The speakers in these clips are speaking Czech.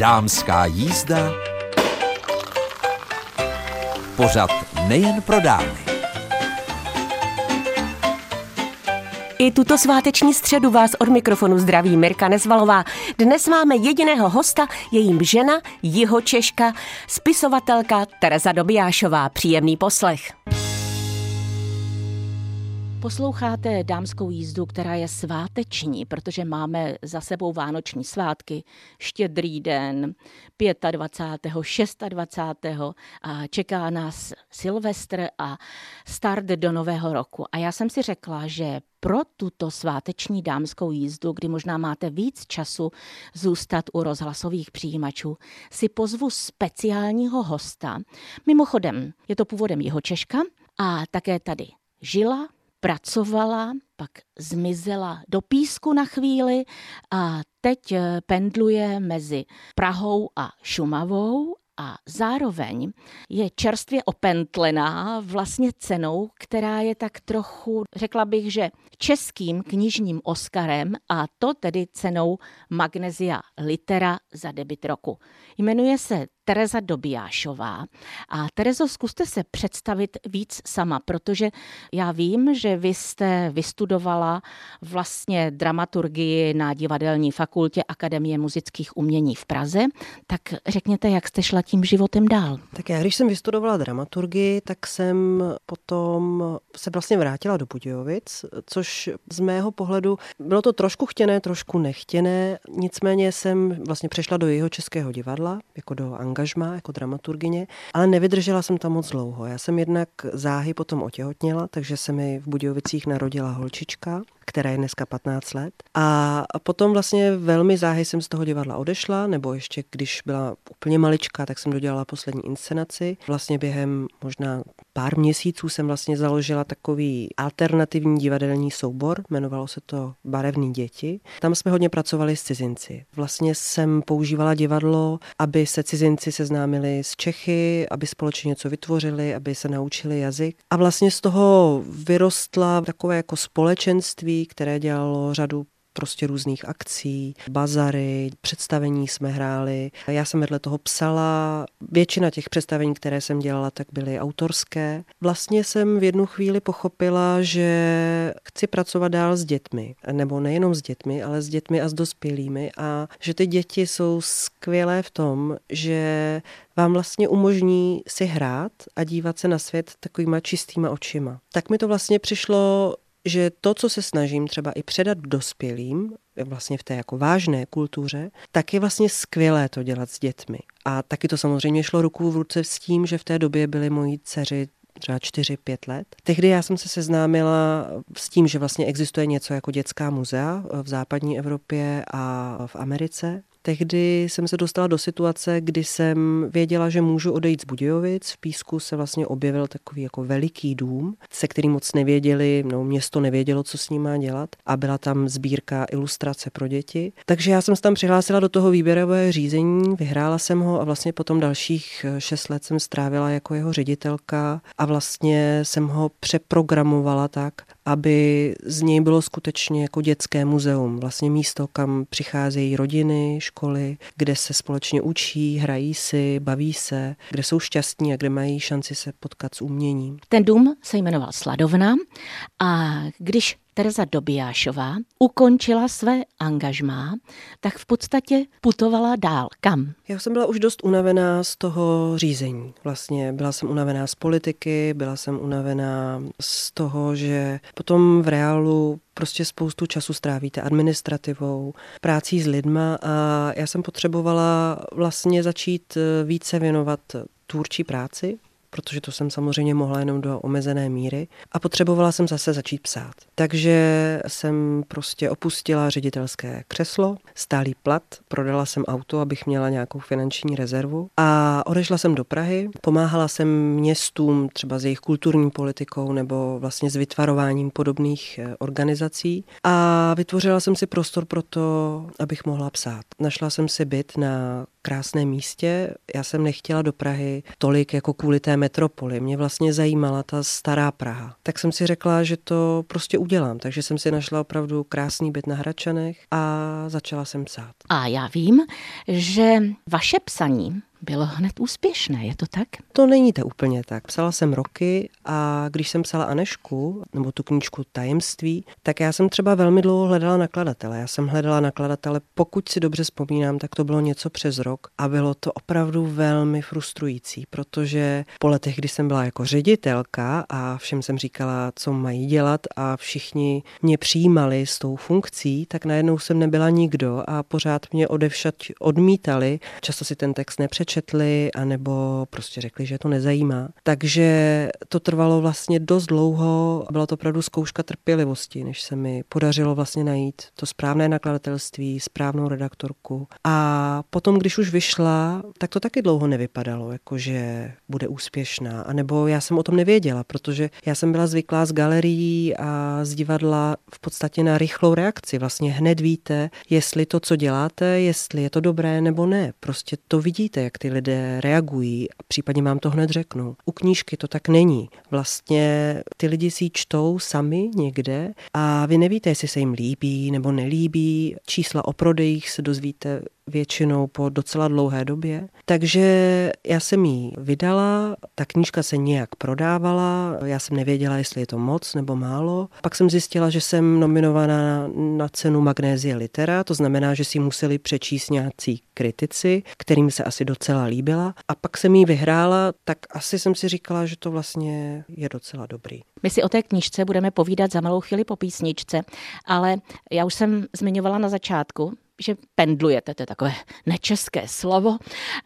Dámská jízda. Pořad nejen pro dámy. I tuto sváteční středu vás od mikrofonu zdraví Mirka Nezvalová. Dnes máme jediného hosta, jejím žena, jeho Češka, spisovatelka Tereza Dobijášová. Příjemný poslech. Posloucháte dámskou jízdu, která je sváteční, protože máme za sebou vánoční svátky, štědrý den, 25., 26. a čeká nás Silvestr a start do nového roku. A já jsem si řekla, že pro tuto sváteční dámskou jízdu, kdy možná máte víc času zůstat u rozhlasových přijímačů, si pozvu speciálního hosta. Mimochodem, je to původem jeho Češka a také tady žila, pracovala, pak zmizela do písku na chvíli a teď eh, pendluje mezi Prahou a Šumavou a zároveň je čerstvě opentlená vlastně cenou, která je tak trochu, řekla bych, že českým knižním Oscarem a to tedy cenou Magnesia Litera za debit roku. Jmenuje se Tereza Dobijášová. A Terezo, zkuste se představit víc sama, protože já vím, že vy jste vystudovala vlastně dramaturgii na divadelní fakultě Akademie muzických umění v Praze. Tak řekněte, jak jste šla tím životem dál? Tak já, když jsem vystudovala dramaturgii, tak jsem potom se vlastně vrátila do Budějovic, což z mého pohledu bylo to trošku chtěné, trošku nechtěné. Nicméně jsem vlastně přešla do jeho českého divadla, jako do Anga angažmá jako dramaturgině, ale nevydržela jsem tam moc dlouho. Já jsem jednak záhy potom otěhotněla, takže se mi v Budějovicích narodila holčička která je dneska 15 let. A potom vlastně velmi záhy jsem z toho divadla odešla, nebo ještě když byla úplně maličká, tak jsem dodělala poslední inscenaci. Vlastně během možná pár měsíců jsem vlastně založila takový alternativní divadelní soubor, jmenovalo se to Barevný děti. Tam jsme hodně pracovali s cizinci. Vlastně jsem používala divadlo, aby se cizinci seznámili s Čechy, aby společně něco vytvořili, aby se naučili jazyk. A vlastně z toho vyrostla takové jako společenství, které dělalo řadu prostě různých akcí, bazary, představení jsme hráli. Já jsem vedle toho psala. Většina těch představení, které jsem dělala, tak byly autorské. Vlastně jsem v jednu chvíli pochopila, že chci pracovat dál s dětmi. Nebo nejenom s dětmi, ale s dětmi a s dospělými. A že ty děti jsou skvělé v tom, že vám vlastně umožní si hrát a dívat se na svět takovýma čistýma očima. Tak mi to vlastně přišlo že to, co se snažím třeba i předat dospělým, vlastně v té jako vážné kultuře, tak je vlastně skvělé to dělat s dětmi. A taky to samozřejmě šlo ruku v ruce s tím, že v té době byly moji dceři třeba 4-5 let. Tehdy já jsem se seznámila s tím, že vlastně existuje něco jako dětská muzea v západní Evropě a v Americe tehdy jsem se dostala do situace, kdy jsem věděla, že můžu odejít z Budějovic. V Písku se vlastně objevil takový jako veliký dům, se kterým moc nevěděli, no město nevědělo, co s ním má dělat a byla tam sbírka ilustrace pro děti. Takže já jsem se tam přihlásila do toho výběrového řízení, vyhrála jsem ho a vlastně potom dalších eh, šest let jsem strávila jako jeho ředitelka a vlastně jsem ho přeprogramovala tak, aby z něj bylo skutečně jako dětské muzeum, vlastně místo, kam přicházejí rodiny, školy, kde se společně učí, hrají si, baví se, kde jsou šťastní a kde mají šanci se potkat s uměním. Ten dům se jmenoval Sladovna a když Tereza Dobijášová ukončila své angažmá, tak v podstatě putovala dál. Kam? Já jsem byla už dost unavená z toho řízení. Vlastně byla jsem unavená z politiky, byla jsem unavená z toho, že potom v reálu prostě spoustu času strávíte administrativou, prácí s lidma a já jsem potřebovala vlastně začít více věnovat tvůrčí práci, protože to jsem samozřejmě mohla jenom do omezené míry a potřebovala jsem zase začít psát. Takže jsem prostě opustila ředitelské křeslo, stálý plat, prodala jsem auto, abych měla nějakou finanční rezervu a odešla jsem do Prahy, pomáhala jsem městům třeba s jejich kulturní politikou nebo vlastně s vytvarováním podobných eh, organizací a vytvořila jsem si prostor pro to, abych mohla psát. Našla jsem si byt na krásném místě. Já jsem nechtěla do Prahy tolik jako kvůli té metropoli. Mě vlastně zajímala ta stará Praha. Tak jsem si řekla, že to prostě udělám. Takže jsem si našla opravdu krásný byt na Hračanech a začala jsem psát. A já vím, že vaše psaní bylo hned úspěšné, je to tak? To není to úplně tak. Psala jsem roky a když jsem psala Anešku, nebo tu knížku Tajemství, tak já jsem třeba velmi dlouho hledala nakladatele. Já jsem hledala nakladatele, pokud si dobře vzpomínám, tak to bylo něco přes rok a bylo to opravdu velmi frustrující, protože po letech, kdy jsem byla jako ředitelka a všem jsem říkala, co mají dělat a všichni mě přijímali s tou funkcí, tak najednou jsem nebyla nikdo a pořád mě odevšat odmítali. Často si ten text nepřečetli nepřečetli, anebo prostě řekli, že to nezajímá. Takže to trvalo vlastně dost dlouho, byla to opravdu zkouška trpělivosti, než se mi podařilo vlastně najít to správné nakladatelství, správnou redaktorku. A potom, když už vyšla, tak to taky dlouho nevypadalo, jakože bude úspěšná. A nebo já jsem o tom nevěděla, protože já jsem byla zvyklá z galerií a z divadla v podstatě na rychlou reakci. Vlastně hned víte, jestli to, co děláte, jestli je to dobré nebo ne. Prostě to vidíte, jak ty lidé reagují a případně vám to hned řeknu. U knížky to tak není. Vlastně ty lidi si ji čtou sami někde a vy nevíte, jestli se jim líbí nebo nelíbí. Čísla o prodejích se dozvíte většinou po docela dlouhé době. Takže já jsem ji vydala, ta knížka se nějak prodávala, já jsem nevěděla, jestli je to moc nebo málo. Pak jsem zjistila, že jsem nominovaná na cenu Magnézie Litera, to znamená, že si museli přečíst nějací kritici, kterým se asi docela líbila. A pak jsem ji vyhrála, tak asi jsem si říkala, že to vlastně je docela dobrý. My si o té knížce budeme povídat za malou chvíli po písničce, ale já už jsem zmiňovala na začátku, že pendlujete, to je takové nečeské slovo,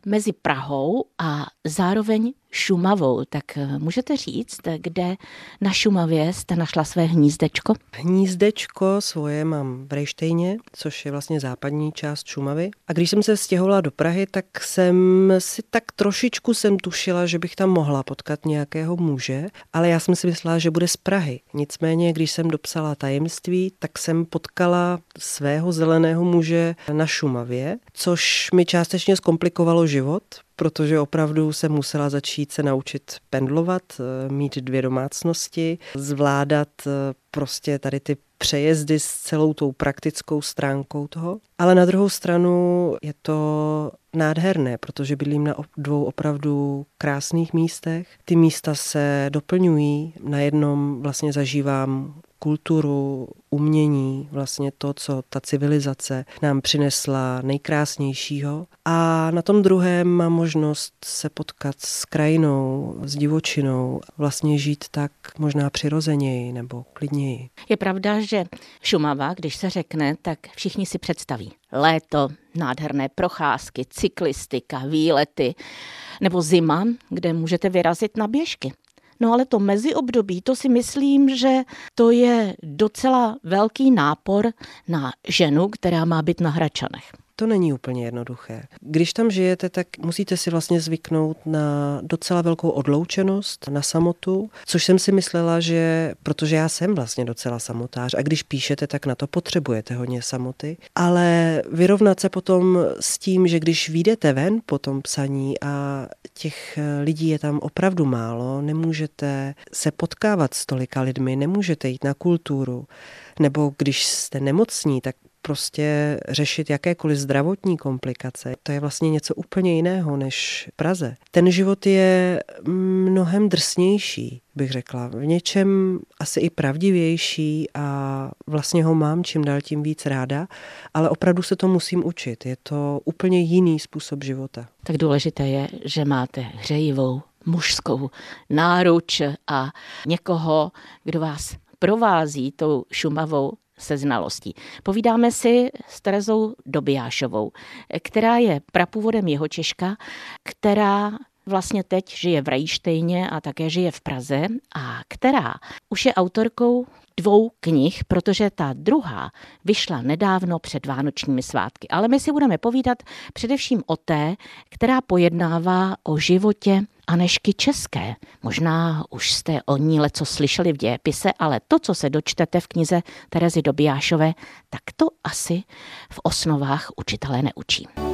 mezi Prahou a zároveň Šumavou. Tak eh, můžete říct, kde na Šumavě jste našla své hnízdečko? Hnízdečko svoje mám v Rejštejně, což je vlastně západní část Šumavy. A když jsem se stěhovala do Prahy, tak jsem si tak trošičku jsem tušila, že bych tam mohla potkat nějakého muže, ale já jsem si myslela, že bude z Prahy. Nicméně, když jsem dopsala tajemství, tak jsem potkala svého zeleného muže na Šumavě, což mi částečně zkomplikovalo život, protože opravdu jsem musela začít se naučit pendlovat, eh, mít dvě domácnosti, zvládat eh, prostě tady ty přejezdy s celou tou praktickou stránkou toho. Ale na druhou stranu je to nádherné, protože bydlím na dvou opravdu krásných místech. Ty místa se doplňují, na jednom vlastně zažívám kulturu, umění, vlastně to, co ta civilizace nám přinesla nejkrásnějšího. A na tom druhém mám možnost se potkat s krajinou, s divočinou, vlastně žít tak možná přirozeněji nebo klidněji. Je pravda, že Šumava, když se řekne, tak všichni si představí léto, nádherné procházky, cyklistika, výlety, nebo zima, kde můžete vyrazit na běžky. No ale to meziobdobí, to si myslím, že to je docela velký nápor na ženu, která má být na Hračanech. To není úplně jednoduché. Když tam žijete, tak musíte si vlastně zvyknout na docela velkou odloučenost, na samotu, což jsem si myslela, že protože já jsem vlastně docela samotář a když píšete, tak na to potřebujete hodně samoty, ale vyrovnat se potom s tím, že když vyjdete ven po tom psaní a těch lidí je tam opravdu málo, nemůžete se potkávat s tolika lidmi, nemůžete jít na kulturu, nebo když jste nemocní, tak prostě řešit jakékoliv zdravotní komplikace. To je vlastně něco úplně jiného než v Praze. Ten život je mnohem drsnější, bych řekla. V něčem asi i pravdivější a vlastně ho mám čím dál tím víc ráda, ale opravdu se to musím učit. Je to úplně jiný způsob života. Tak důležité je, že máte hřejivou mužskou náruč a někoho, kdo vás provází tou šumavou se znalostí. Povídáme si s Terezou Dobijášovou, která je prapůvodem jeho Češka, která vlastně teď žije v Rajštejně a také žije v Praze a která už je autorkou dvou knih, protože ta druhá vyšla nedávno před Vánočními svátky. Ale my si budeme povídat především o té, která pojednává o životě Anešky České. Možná už jste o ní leco slyšeli v dějepise, ale to, co se dočtete v knize Terezy Dobijášové, tak to asi v osnovách učitelé neučí.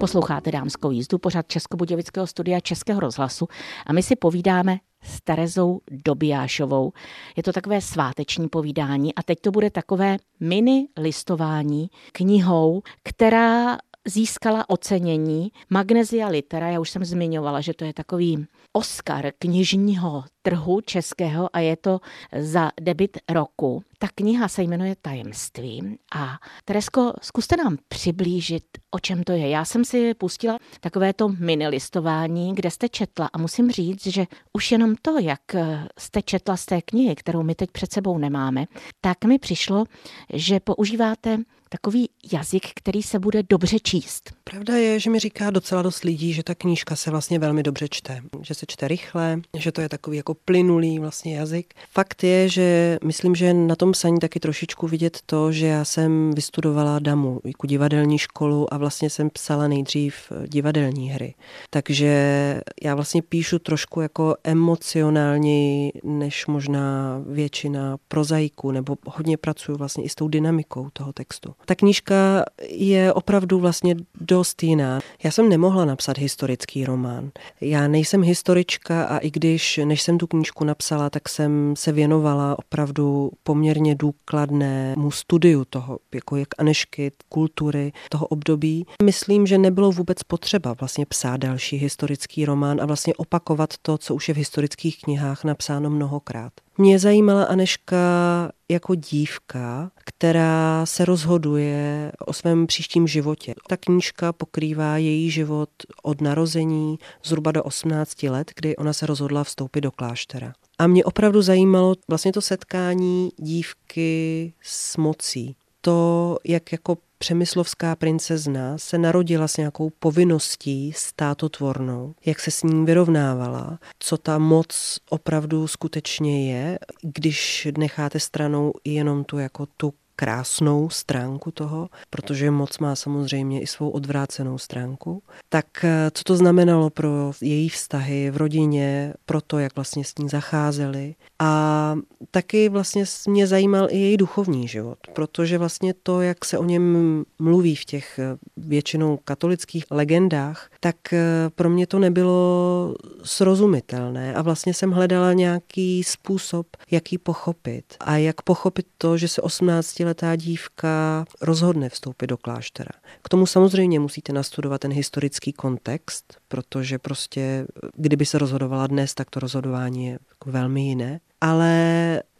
Posloucháte dámskou jízdu, pořad Českobudějovického studia Českého rozhlasu a my si povídáme s Terezou Dobijášovou. Je to takové sváteční povídání a teď to bude takové mini listování knihou, která získala ocenění Magnesia Litera. Já už jsem zmiňovala, že to je takový Oscar knižního trhu českého a je to za debit roku. Ta kniha se jmenuje Tajemství a Teresko, zkuste nám přiblížit, o čem to je. Já jsem si pustila takové to mini listování, kde jste četla a musím říct, že už jenom to, jak jste četla z té knihy, kterou my teď před sebou nemáme, tak mi přišlo, že používáte takový jazyk, který se bude dobře číst. Pravda je, že mi říká docela dost lidí, že ta knížka se vlastně velmi dobře čte, že se čte rychle, že to je takový jako plynulý vlastně jazyk. Fakt je, že myslím, že na tom psaní taky trošičku vidět to, že já jsem vystudovala DAMu, jako divadelní školu a vlastně jsem psala nejdřív divadelní hry. Takže já vlastně píšu trošku jako emocionálně než možná většina prozaiků, nebo hodně pracuju vlastně i s tou dynamikou toho textu. Ta knížka je opravdu vlastně dost jiná. Já jsem nemohla napsat historický román. Já nejsem historička a i když, než jsem tu knížku napsala, tak jsem se věnovala opravdu poměrně důkladnému studiu toho, jako jak Anešky, kultury toho období. Myslím, že nebylo vůbec potřeba vlastně psát další historický román a vlastně opakovat to, co už je v historických knihách napsáno mnohokrát. Mě zajímala Aneška jako dívka, která se rozhoduje o svém příštím životě. Ta knížka pokrývá její život od narození zhruba do 18 let, kdy ona se rozhodla vstoupit do kláštera. A mě opravdu zajímalo vlastně to setkání dívky s mocí. To, jak jako přemyslovská princezna se narodila s nějakou povinností státotvornou, jak se s ním vyrovnávala, co ta moc opravdu skutečně je, když necháte stranou jenom tu jako tu krásnou stránku toho, protože moc má samozřejmě i svou odvrácenou stránku. Tak eh, co to znamenalo pro její vztahy v rodině, pro to, jak vlastně s ní zacházeli. A taky vlastně mě zajímal i její duchovní život, protože vlastně to, jak se o něm mluví v těch eh, většinou katolických legendách, tak eh, pro mě to nebylo srozumitelné a vlastně jsem hledala nějaký způsob, jak ji pochopit a jak pochopit to, že se 18 letá dívka rozhodne vstoupit do kláštera. K tomu samozřejmě musíte nastudovat ten historický kontext, protože prostě kdyby se rozhodovala dnes, tak to rozhodování je jako velmi jiné. Ale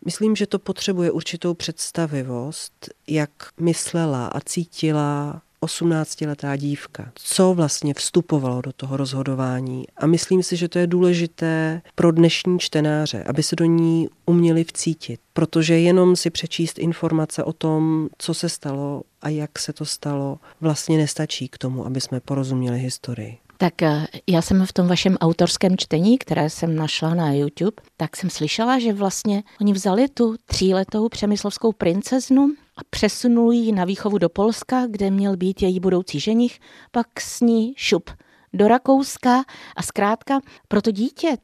myslím, že to potřebuje určitou představivost, jak myslela a cítila 18-letá dívka. Co vlastně vstupovalo do toho rozhodování? A myslím si, že to je důležité pro dnešní čtenáře, aby se do ní uměli vcítit. Protože jenom si přečíst informace o tom, co se stalo a jak se to stalo, vlastně nestačí k tomu, aby jsme porozuměli historii. Tak eh, já jsem v tom vašem autorském čtení, které jsem našla na YouTube, tak jsem slyšela, že vlastně oni vzali tu tříletou přemyslovskou princeznu a přesunuli ji na výchovu do Polska, kde měl být její budoucí ženich, pak s ní šup do Rakouska. A zkrátka pro to dítě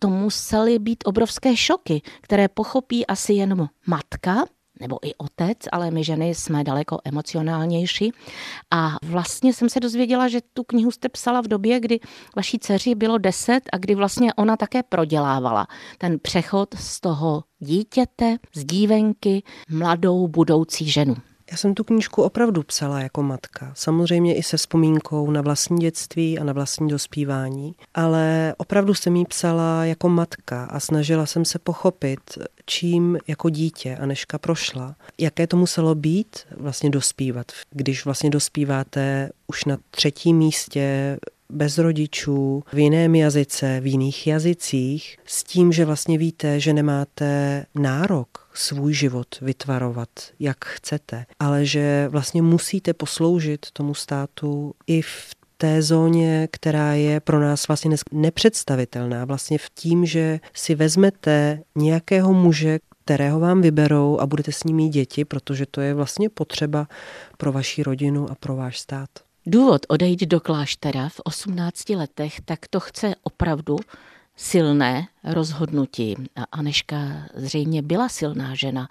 to musely být obrovské šoky, které pochopí asi jenom matka, nebo i otec, ale my ženy jsme daleko emocionálnější. A vlastně jsem se dozvěděla, že tu knihu jste psala v době, kdy vaší dceři bylo deset a kdy vlastně ona také prodělávala ten přechod z toho dítěte, z dívenky, mladou budoucí ženu. Já jsem tu knížku opravdu psala jako matka, samozřejmě i se vzpomínkou na vlastní dětství a na vlastní dospívání, ale opravdu jsem jí psala jako matka a snažila jsem se pochopit, čím jako dítě Aneška prošla, jaké to muselo být vlastně dospívat, když vlastně dospíváte už na třetím místě bez rodičů, v jiném jazyce, v jiných jazycích, s tím, že vlastně víte, že nemáte nárok svůj život vytvarovat, jak chcete, ale že vlastně musíte posloužit tomu státu i v té zóně, která je pro nás vlastně nepředstavitelná. Vlastně v tím, že si vezmete nějakého muže, kterého vám vyberou a budete s ním mít děti, protože to je vlastně potřeba pro vaši rodinu a pro váš stát. Důvod odejít do kláštera v 18 letech, tak to chce opravdu silné rozhodnutí. A Aneška zřejmě byla silná žena.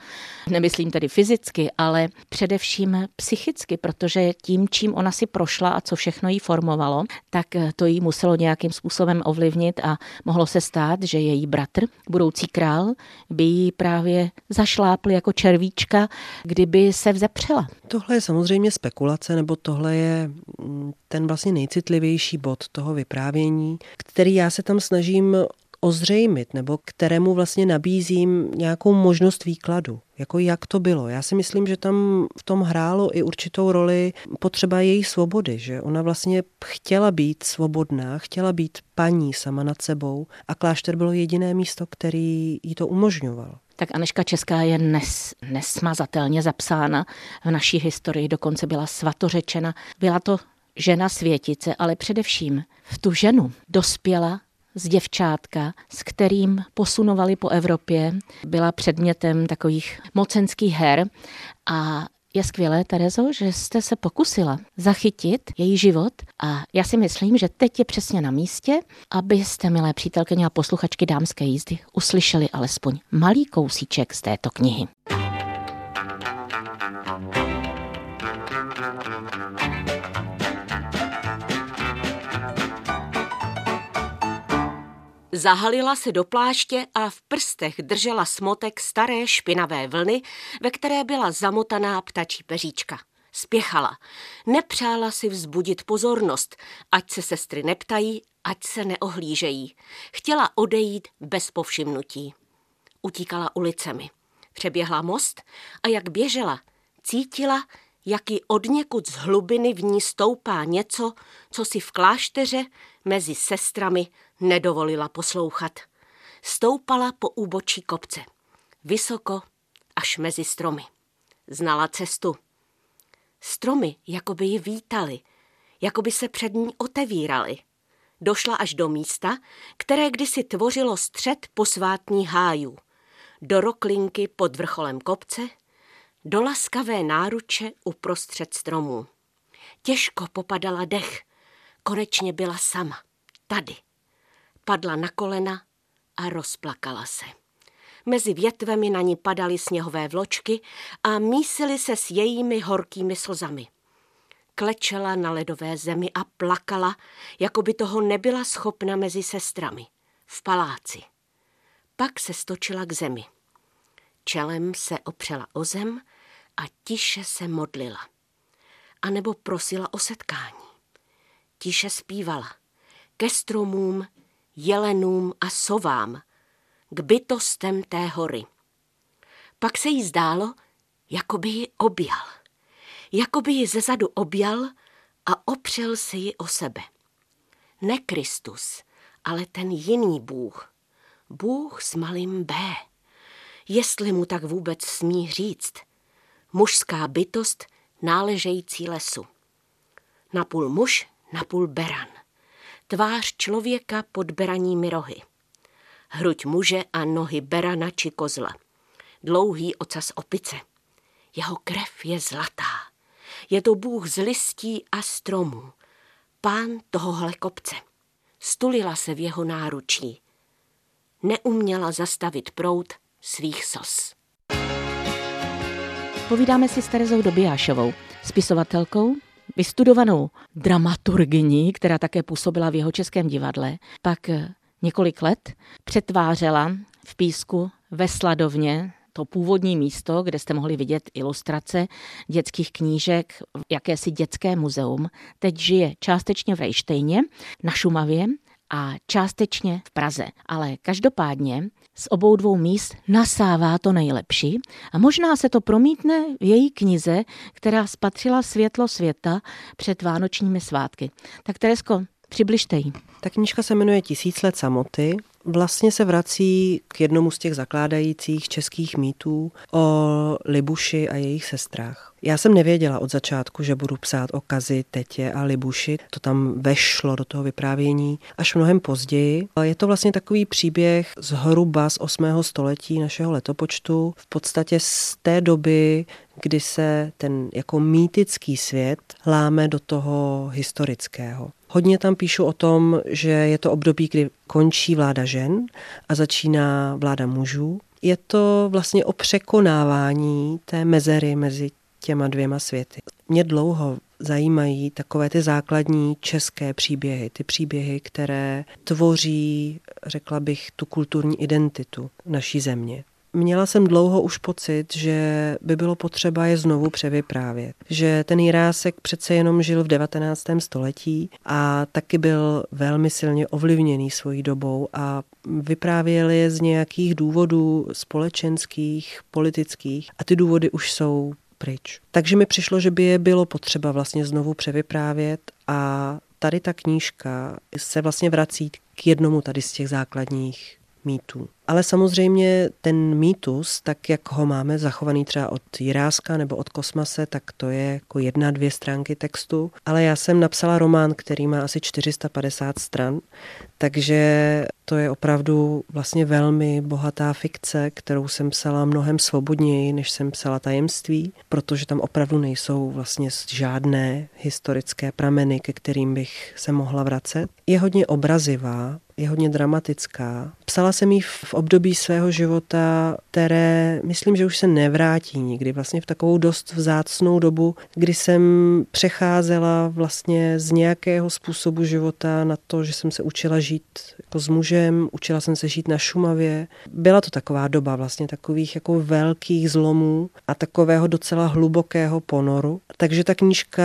Nemyslím tedy fyzicky, ale především psychicky, protože tím, čím ona si prošla a co všechno jí formovalo, tak to jí muselo nějakým způsobem ovlivnit a mohlo se stát, že její bratr, budoucí král, by jí právě zašlápl jako červíčka, kdyby se vzepřela. Tohle je samozřejmě spekulace, nebo tohle je mm, ten vlastně nejcitlivější bod toho vyprávění, který já se tam snažím ozřejmit, nebo kterému vlastně nabízím nějakou možnost výkladu. Jako jak to bylo. Já si myslím, že tam v tom hrálo i určitou roli potřeba její svobody, že ona vlastně chtěla být svobodná, chtěla být paní sama nad sebou a klášter bylo jediné místo, který jí to umožňoval tak Aneška Česká je nes, nesmazatelně zapsána v naší historii, dokonce byla svatořečena. Byla to žena světice, ale především v tu ženu dospěla z děvčátka, s kterým posunovali po Evropě, byla předmětem takových mocenských her a je skvělé, Terezo, že jste se pokusila zachytit její život a já si myslím, že teď je přesně na místě, abyste, milé přítelkyně a posluchačky dámské jízdy, uslyšeli alespoň malý kousíček z této knihy. Zahalila se do pláště a v prstech držela smotek staré špinavé vlny, ve které byla zamotaná ptačí peříčka. Spěchala. Nepřála si vzbudit pozornost, ať se sestry neptají, ať se neohlížejí. Chtěla odejít bez povšimnutí. Utíkala ulicemi. Přeběhla most a jak běžela, cítila, jak i od někud z hlubiny v ní stoupá něco, co si v klášteře mezi sestrami nedovolila poslouchat. Stoupala po úbočí kopce. Vysoko až mezi stromy. Znala cestu. Stromy jako by ji vítali, jako by se před ní otevíraly. Došla až do místa, které kdysi tvořilo střed posvátní hájů. Do roklinky pod vrcholem kopce, do laskavé náruče uprostřed stromů. Těžko popadala dech. Konečně byla sama. Tady padla na kolena a rozplakala se. Mezi větvemi na ní padaly sněhové vločky a mísily se s jejími horkými slzami. Klečela na ledové zemi a plakala, jako by toho nebyla schopna mezi sestrami. V paláci. Pak se stočila k zemi. Čelem se opřela o zem a tiše se modlila. A nebo prosila o setkání. Tiše zpívala. Ke stromům jelenům a sovám, k bytostem té hory. Pak se jí zdálo, jako by ji objal. Jako by ji zezadu objal a opřel se ji o sebe. Ne Kristus, ale ten jiný Bůh. Bůh s malým B. Jestli mu tak vůbec smí říct. Mužská bytost náležející lesu. Napůl muž, napůl beran tvář člověka pod beraními rohy. Hruď muže a nohy berana či kozla. Dlouhý ocas opice. Jeho krev je zlatá. Je to bůh z listí a stromů. Pán tohohle kopce. Stulila se v jeho náručí. Neuměla zastavit prout svých sos. Povídáme si s Terezou Dobijášovou, spisovatelkou, vystudovanou dramaturgyní, která také působila v jeho českém divadle, pak několik let přetvářela v písku ve Sladovně to původní místo, kde jste mohli vidět ilustrace dětských knížek, jakési dětské muzeum. Teď žije částečně v Rejštejně na Šumavě a částečně v Praze. Ale každopádně z obou dvou míst nasává to nejlepší a možná se to promítne v její knize, která spatřila světlo světa před vánočními svátky. Tak Teresko, přibližte jí. Ta knižka se jmenuje Tisíc let samoty. Vlastně se vrací k jednomu z těch zakládajících českých mýtů o Libuši a jejich sestrách. Já jsem nevěděla od začátku, že budu psát o Kazi, Tetě a Libuši. To tam vešlo do toho vyprávění až mnohem později. Je to vlastně takový příběh zhruba z 8. století našeho letopočtu. V podstatě z té doby, kdy se ten jako mýtický svět láme do toho historického. Hodně tam píšu o tom, že je to období, kdy končí vláda žen a začíná vláda mužů. Je to vlastně o překonávání té mezery mezi těma dvěma světy. Mě dlouho zajímají takové ty základní české příběhy, ty příběhy, které tvoří, řekla bych, tu kulturní identitu naší země. Měla jsem dlouho už pocit, že by bylo potřeba je znovu převyprávět. Že ten Jirásek přece jenom žil v 19. století a taky byl velmi silně ovlivněný svojí dobou a vyprávěl je z nějakých důvodů společenských, politických a ty důvody už jsou pryč. Takže mi přišlo, že by je bylo potřeba vlastně znovu převyprávět a tady ta knížka se vlastně vrací k jednomu tady z těch základních mýtů. Ale samozřejmě ten mýtus, tak jak ho máme zachovaný třeba od Jiráska nebo od Kosmase, tak to je jako jedna, dvě stránky textu. Ale já jsem napsala román, který má asi 450 stran, takže to je opravdu vlastně velmi bohatá fikce, kterou jsem psala mnohem svobodněji, než jsem psala tajemství, protože tam opravdu nejsou vlastně žádné historické prameny, ke kterým bych se mohla vracet. Je hodně obrazivá, je hodně dramatická. Psala jsem ji v období svého života, které myslím, že už se nevrátí nikdy. Vlastně v takovou dost vzácnou dobu, kdy jsem přecházela vlastně z nějakého způsobu života na to, že jsem se učila žít jako s mužem, učila jsem se žít na Šumavě. Byla to taková doba vlastně takových jako velkých zlomů a takového docela hlubokého ponoru. Takže ta knížka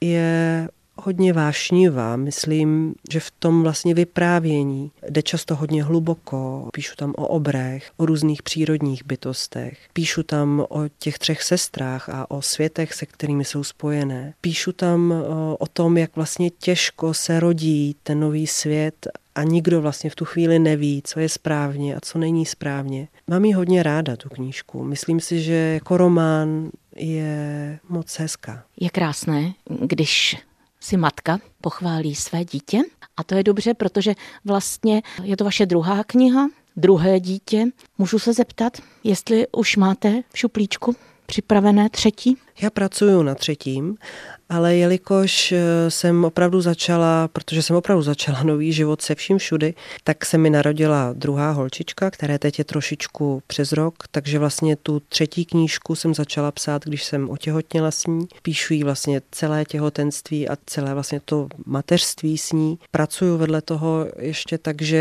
je hodně vášnivá. Myslím, že v tom vlastně vyprávění jde často hodně hluboko. Píšu tam o obrech, o různých přírodních bytostech. Píšu tam o těch třech sestrách a o světech, se kterými jsou spojené. Píšu tam o tom, jak vlastně těžko se rodí ten nový svět a nikdo vlastně v tu chvíli neví, co je správně a co není správně. Mám ji hodně ráda, tu knížku. Myslím si, že jako román je moc hezká. Je krásné, když si matka pochválí své dítě. A to je dobře, protože vlastně je to vaše druhá kniha, druhé dítě. Můžu se zeptat, jestli už máte v šuplíčku připravené třetí? Já pracuju na třetím ale jelikož eh, jsem opravdu začala, protože jsem opravdu začala nový život se vším všudy, tak se mi narodila druhá holčička, která teď je trošičku přes rok, takže vlastně tu třetí knížku jsem začala psát, když jsem otěhotněla s ní. Píšu jí vlastně celé těhotenství a celé vlastně to mateřství s ní. Pracuju vedle toho ještě takže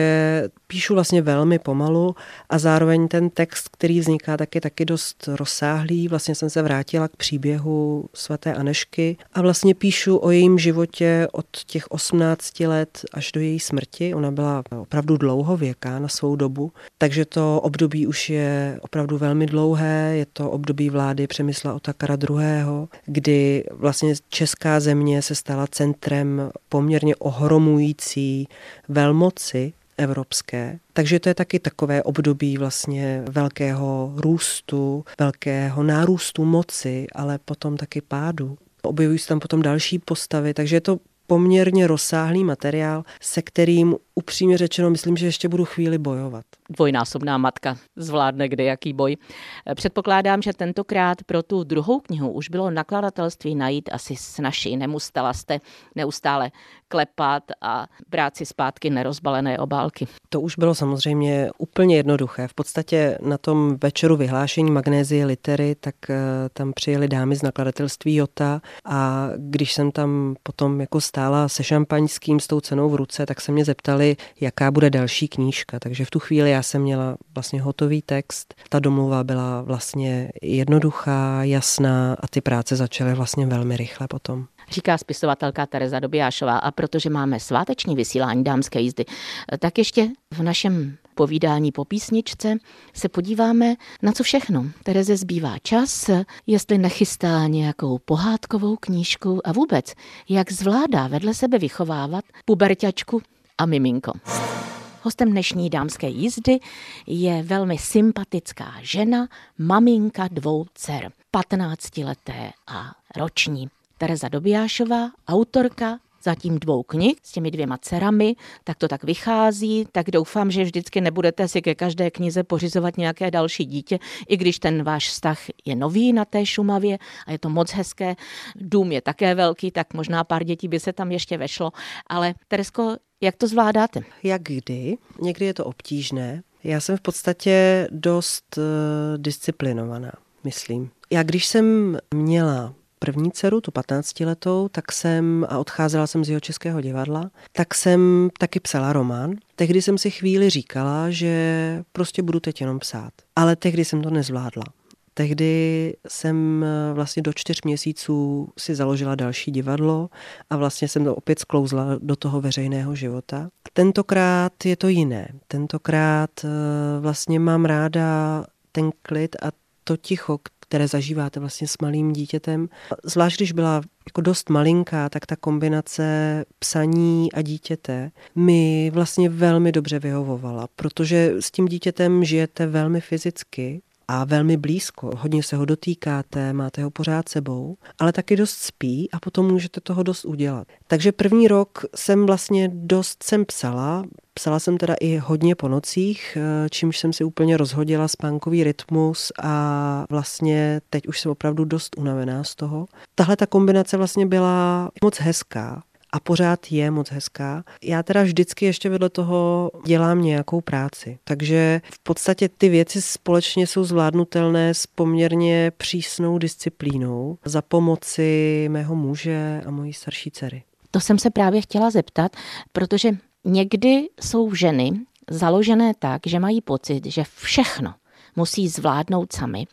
píšu vlastně velmi pomalu a zároveň ten text, který vzniká, tak je taky dost rozsáhlý. Vlastně jsem se vrátila k příběhu svaté Anešky a vlastně píšu o jejím životě od těch 18 let až do její smrti. Ona byla opravdu dlouhověká na svou dobu, takže to období už je opravdu velmi dlouhé. Je to období vlády Přemysla Otakara II., kdy vlastně česká země se stala centrem poměrně ohromující velmoci evropské. Takže to je taky takové období vlastně velkého růstu, velkého nárůstu moci, ale potom taky pádu. Objevují se tam potom další postavy, takže je to poměrně rozsáhlý materiál, se kterým upřímně řečeno myslím, že ještě budu chvíli bojovat. Dvojnásobná matka zvládne kde jaký boj. Předpokládám, že tentokrát pro tu druhou knihu už bylo nakladatelství najít asi snažší. Nemusela jste neustále klepat a brát si zpátky nerozbalené obálky. To už bylo samozřejmě úplně jednoduché. V podstatě na tom večeru vyhlášení magnézie litery, tak eh, tam přijeli dámy z nakladatelství Jota a když jsem tam potom jako stála se šampaňským s tou cenou v ruce, tak se mě zeptali, jaká bude další knížka. Takže v tu chvíli já jsem měla vlastně hotový text. Ta domluva byla vlastně jednoduchá, jasná a ty práce začaly vlastně velmi rychle potom říká spisovatelka Tereza Dobijášová. A protože máme sváteční vysílání dámské jízdy, tak ještě v našem povídání po písničce se podíváme na co všechno. Tereze zbývá čas, jestli nechystá nějakou pohádkovou knížku a vůbec, jak zvládá vedle sebe vychovávat puberťačku a miminko. Hostem dnešní dámské jízdy je velmi sympatická žena, maminka dvou dcer, 15-leté a roční. Tereza Dobijášová, autorka zatím dvou knih s těmi dvěma dcerami, tak to tak vychází, tak doufám, že vždycky nebudete si ke každé knize pořizovat nějaké další dítě, i když ten váš vztah je nový na té Šumavě a je to moc hezké. Dům je také velký, tak možná pár dětí by se tam ještě vešlo, ale Teresko, jak to zvládáte? Jak kdy? Někdy je to obtížné. Já jsem v podstatě dost uh, disciplinovaná, myslím. Já když jsem měla první dceru, tu 15 letou, tak jsem, a odcházela jsem z jeho českého divadla, tak jsem taky psala román. Tehdy jsem si chvíli říkala, že prostě budu teď jenom psát. Ale tehdy jsem to nezvládla. Tehdy jsem eh, vlastně do čtyř měsíců si založila další divadlo a vlastně jsem to opět sklouzla do toho veřejného života. Tentokrát je to jiné. Tentokrát eh, vlastně mám ráda ten klid a to ticho, které zažíváte vlastně s malým dítětem. Zvlášť když byla jako dost malinká, tak ta kombinace psaní a dítěte mi vlastně velmi dobře vyhovovala, protože s tím dítětem žijete velmi fyzicky a velmi blízko. Hodně se ho dotýkáte, máte ho pořád sebou, ale taky dost spí a potom můžete toho dost udělat. Takže první rok jsem vlastně dost jsem psala, Psala jsem teda i hodně po nocích, eh, čímž jsem si úplně rozhodila spánkový rytmus a vlastně teď už jsem opravdu dost unavená z toho. Tahle ta kombinace vlastně byla moc hezká, a pořád je moc hezká. Já teda vždycky ještě vedle toho dělám nějakou práci. Takže v podstatě ty věci společně jsou zvládnutelné s poměrně přísnou disciplínou za pomoci mého muže a mojí starší dcery. To jsem se právě chtěla zeptat, protože někdy jsou ženy založené tak, že mají pocit, že všechno musí zvládnout sami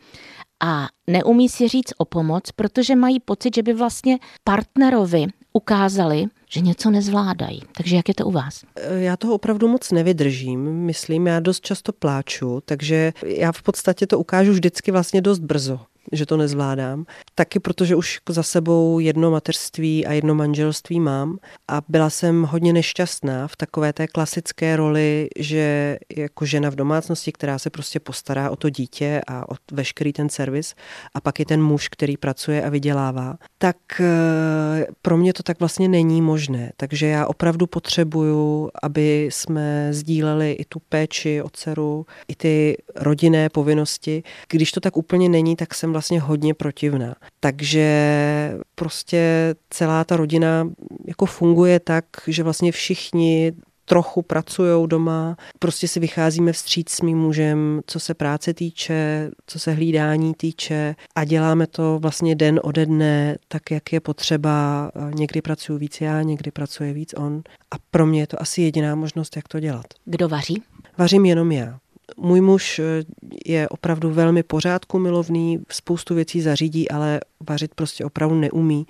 a neumí si říct o pomoc, protože mají pocit, že by vlastně partnerovi ukázali, že něco nezvládají. Takže jak je to u vás? Já toho opravdu moc nevydržím, myslím, já dost často pláču, takže já v podstatě to ukážu vždycky vlastně dost brzo že to nezvládám. Taky protože už za sebou jedno mateřství a jedno manželství mám a byla jsem hodně nešťastná v takové té klasické roli, že jako žena v domácnosti, která se prostě postará o to dítě a o veškerý ten servis a pak je ten muž, který pracuje a vydělává, tak eh, pro mě to tak vlastně není možné. Takže já opravdu potřebuju, aby jsme sdíleli i tu péči o dceru, i ty rodinné povinnosti. Když to tak úplně není, tak jsem vlastně hodně protivná. Takže prostě celá ta rodina jako funguje tak, že vlastně všichni trochu pracují doma, prostě si vycházíme vstříc s mým mužem, co se práce týče, co se hlídání týče a děláme to vlastně den ode dne, tak jak je potřeba. Někdy pracuji víc já, někdy pracuje víc on a pro mě je to asi jediná možnost, jak to dělat. Kdo vaří? Vařím jenom já. Můj muž eh, je opravdu velmi pořádku milovný, spoustu věcí zařídí, ale vařit prostě opravdu neumí,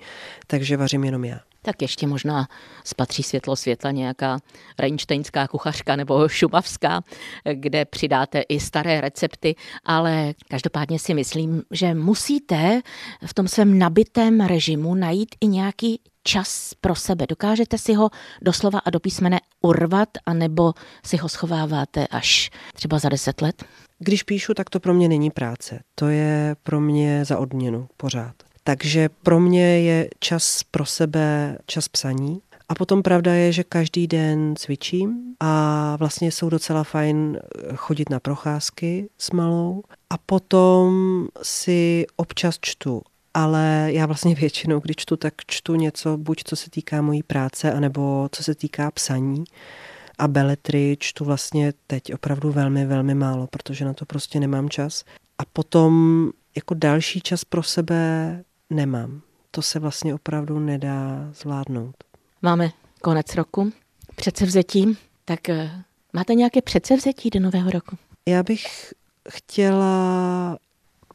takže vařím jenom já. Tak ještě možná spatří světlo světla nějaká reinštejnská kuchařka nebo šumavská, kde přidáte i staré recepty, ale každopádně si myslím, že musíte v tom svém nabitém režimu najít i nějaký čas pro sebe. Dokážete si ho doslova a do písmene urvat, anebo si ho schováváte až třeba za deset let? Když píšu, tak to pro mě není práce. To je pro mě za odměnu pořád. Takže pro mě je čas pro sebe čas psaní. A potom pravda je, že každý den cvičím a vlastně jsou docela fajn chodit na procházky s malou. A potom si občas čtu ale já vlastně většinou, když čtu, tak čtu něco, buď co se týká mojí práce, anebo co se týká psaní. A beletry čtu vlastně teď opravdu velmi, velmi málo, protože na to prostě nemám čas. A potom jako další čas pro sebe nemám. To se vlastně opravdu nedá zvládnout. Máme konec roku, předsevzetí, tak eh, máte nějaké předsevzetí do nového roku? Já bych chtěla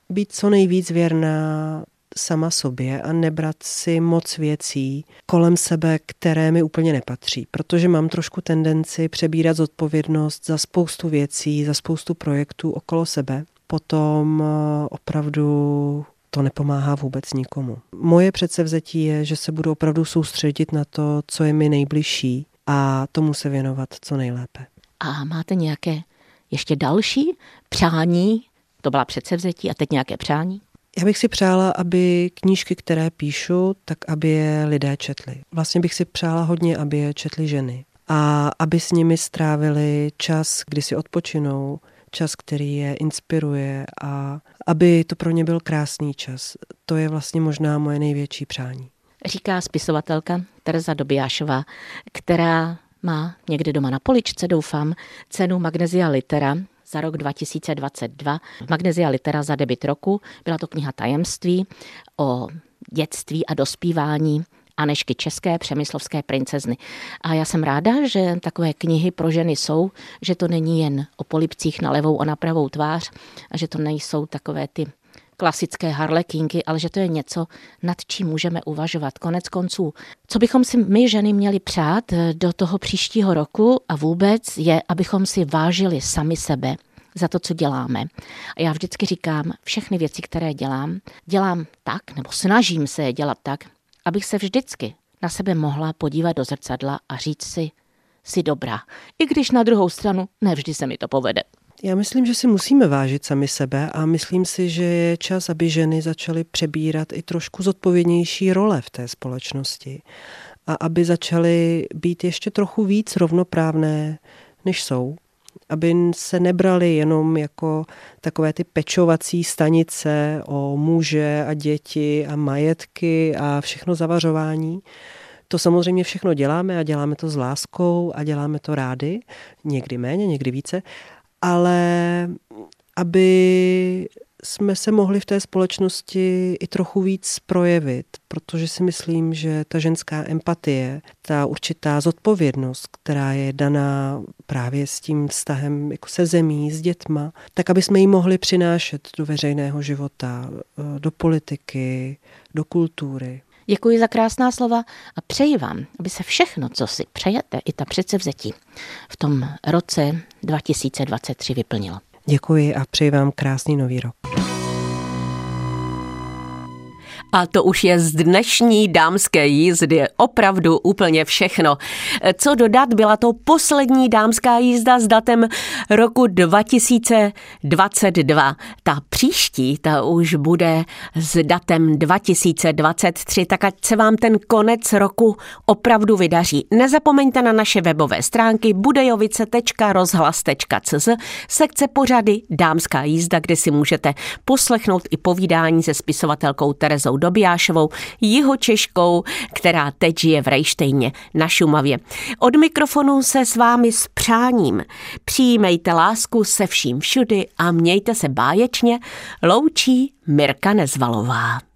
být co nejvíc věrná sama sobě a nebrat si moc věcí kolem sebe, které mi úplně nepatří, protože mám trošku tendenci přebírat zodpovědnost za spoustu věcí, za spoustu projektů okolo sebe. Potom eh, opravdu to nepomáhá vůbec nikomu. Moje předsevzetí je, že se budu opravdu soustředit na to, co je mi nejbližší a tomu se věnovat co nejlépe. A máte nějaké ještě další přání? To byla předsevzetí a teď nějaké přání? Já bych si přála, aby knížky, které píšu, tak aby je lidé četli. Vlastně bych si přála hodně, aby je četli ženy. A aby s nimi strávili čas, kdy si odpočinou, čas, který je inspiruje a aby to pro ně byl krásný čas. To je vlastně možná moje největší přání. Říká spisovatelka Tereza Dobijášová, která má někde doma na poličce, doufám, cenu Magnesia Litera za rok 2022. Magnesia Litera za debit roku. Byla to kniha tajemství o dětství a dospívání Anešky České, přemyslovské princezny. A já jsem ráda, že takové knihy pro ženy jsou, že to není jen o polipcích na levou a na pravou tvář a že to nejsou takové ty klasické harlekínky, ale že to je něco, nad čím můžeme uvažovat. Konec konců, co bychom si my ženy měli přát do toho příštího roku a vůbec je, abychom si vážili sami sebe za to, co děláme. A já vždycky říkám, všechny věci, které dělám, dělám tak, nebo snažím se je dělat tak, abych se vždycky na sebe mohla podívat do zrcadla a říct si, si dobrá. I když na druhou stranu nevždy se mi to povede. Já myslím, že si musíme vážit sami sebe a myslím si, že je čas, aby ženy začaly přebírat i trošku zodpovědnější role v té společnosti a aby začaly být ještě trochu víc rovnoprávné, než jsou. Aby se nebrali jenom jako takové ty pečovací stanice o muže a děti a majetky a všechno zavařování. To samozřejmě všechno děláme a děláme to s láskou a děláme to rády, někdy méně, někdy více, ale aby jsme se mohli v té společnosti i trochu víc projevit, protože si myslím, že ta ženská empatie, ta určitá zodpovědnost, která je daná právě s tím vztahem jako se zemí, s dětma, tak aby jsme ji mohli přinášet do veřejného života, do politiky, do kultury. Děkuji za krásná slova a přeji vám, aby se všechno, co si přejete, i ta předsevzetí, v tom roce 2023 vyplnilo. Děkuji a přeji vám krásný nový rok. A to už je z dnešní dámské jízdy opravdu úplně všechno. Co dodat, byla to poslední dámská jízda s datem roku 2022. Ta příští, ta už bude s datem 2023, tak ať se vám ten konec roku opravdu vydaří. Nezapomeňte na naše webové stránky budejovice.rozhlas.cz sekce pořady Dámská jízda, kde si můžete poslechnout i povídání se spisovatelkou Terezou Dobijášovou, Češkou, která teď žije v Rejštejně na Šumavě. Od mikrofonu se s vámi s přáním. Přijímejte lásku se vším všudy a mějte se báječně. Loučí Mirka Nezvalová.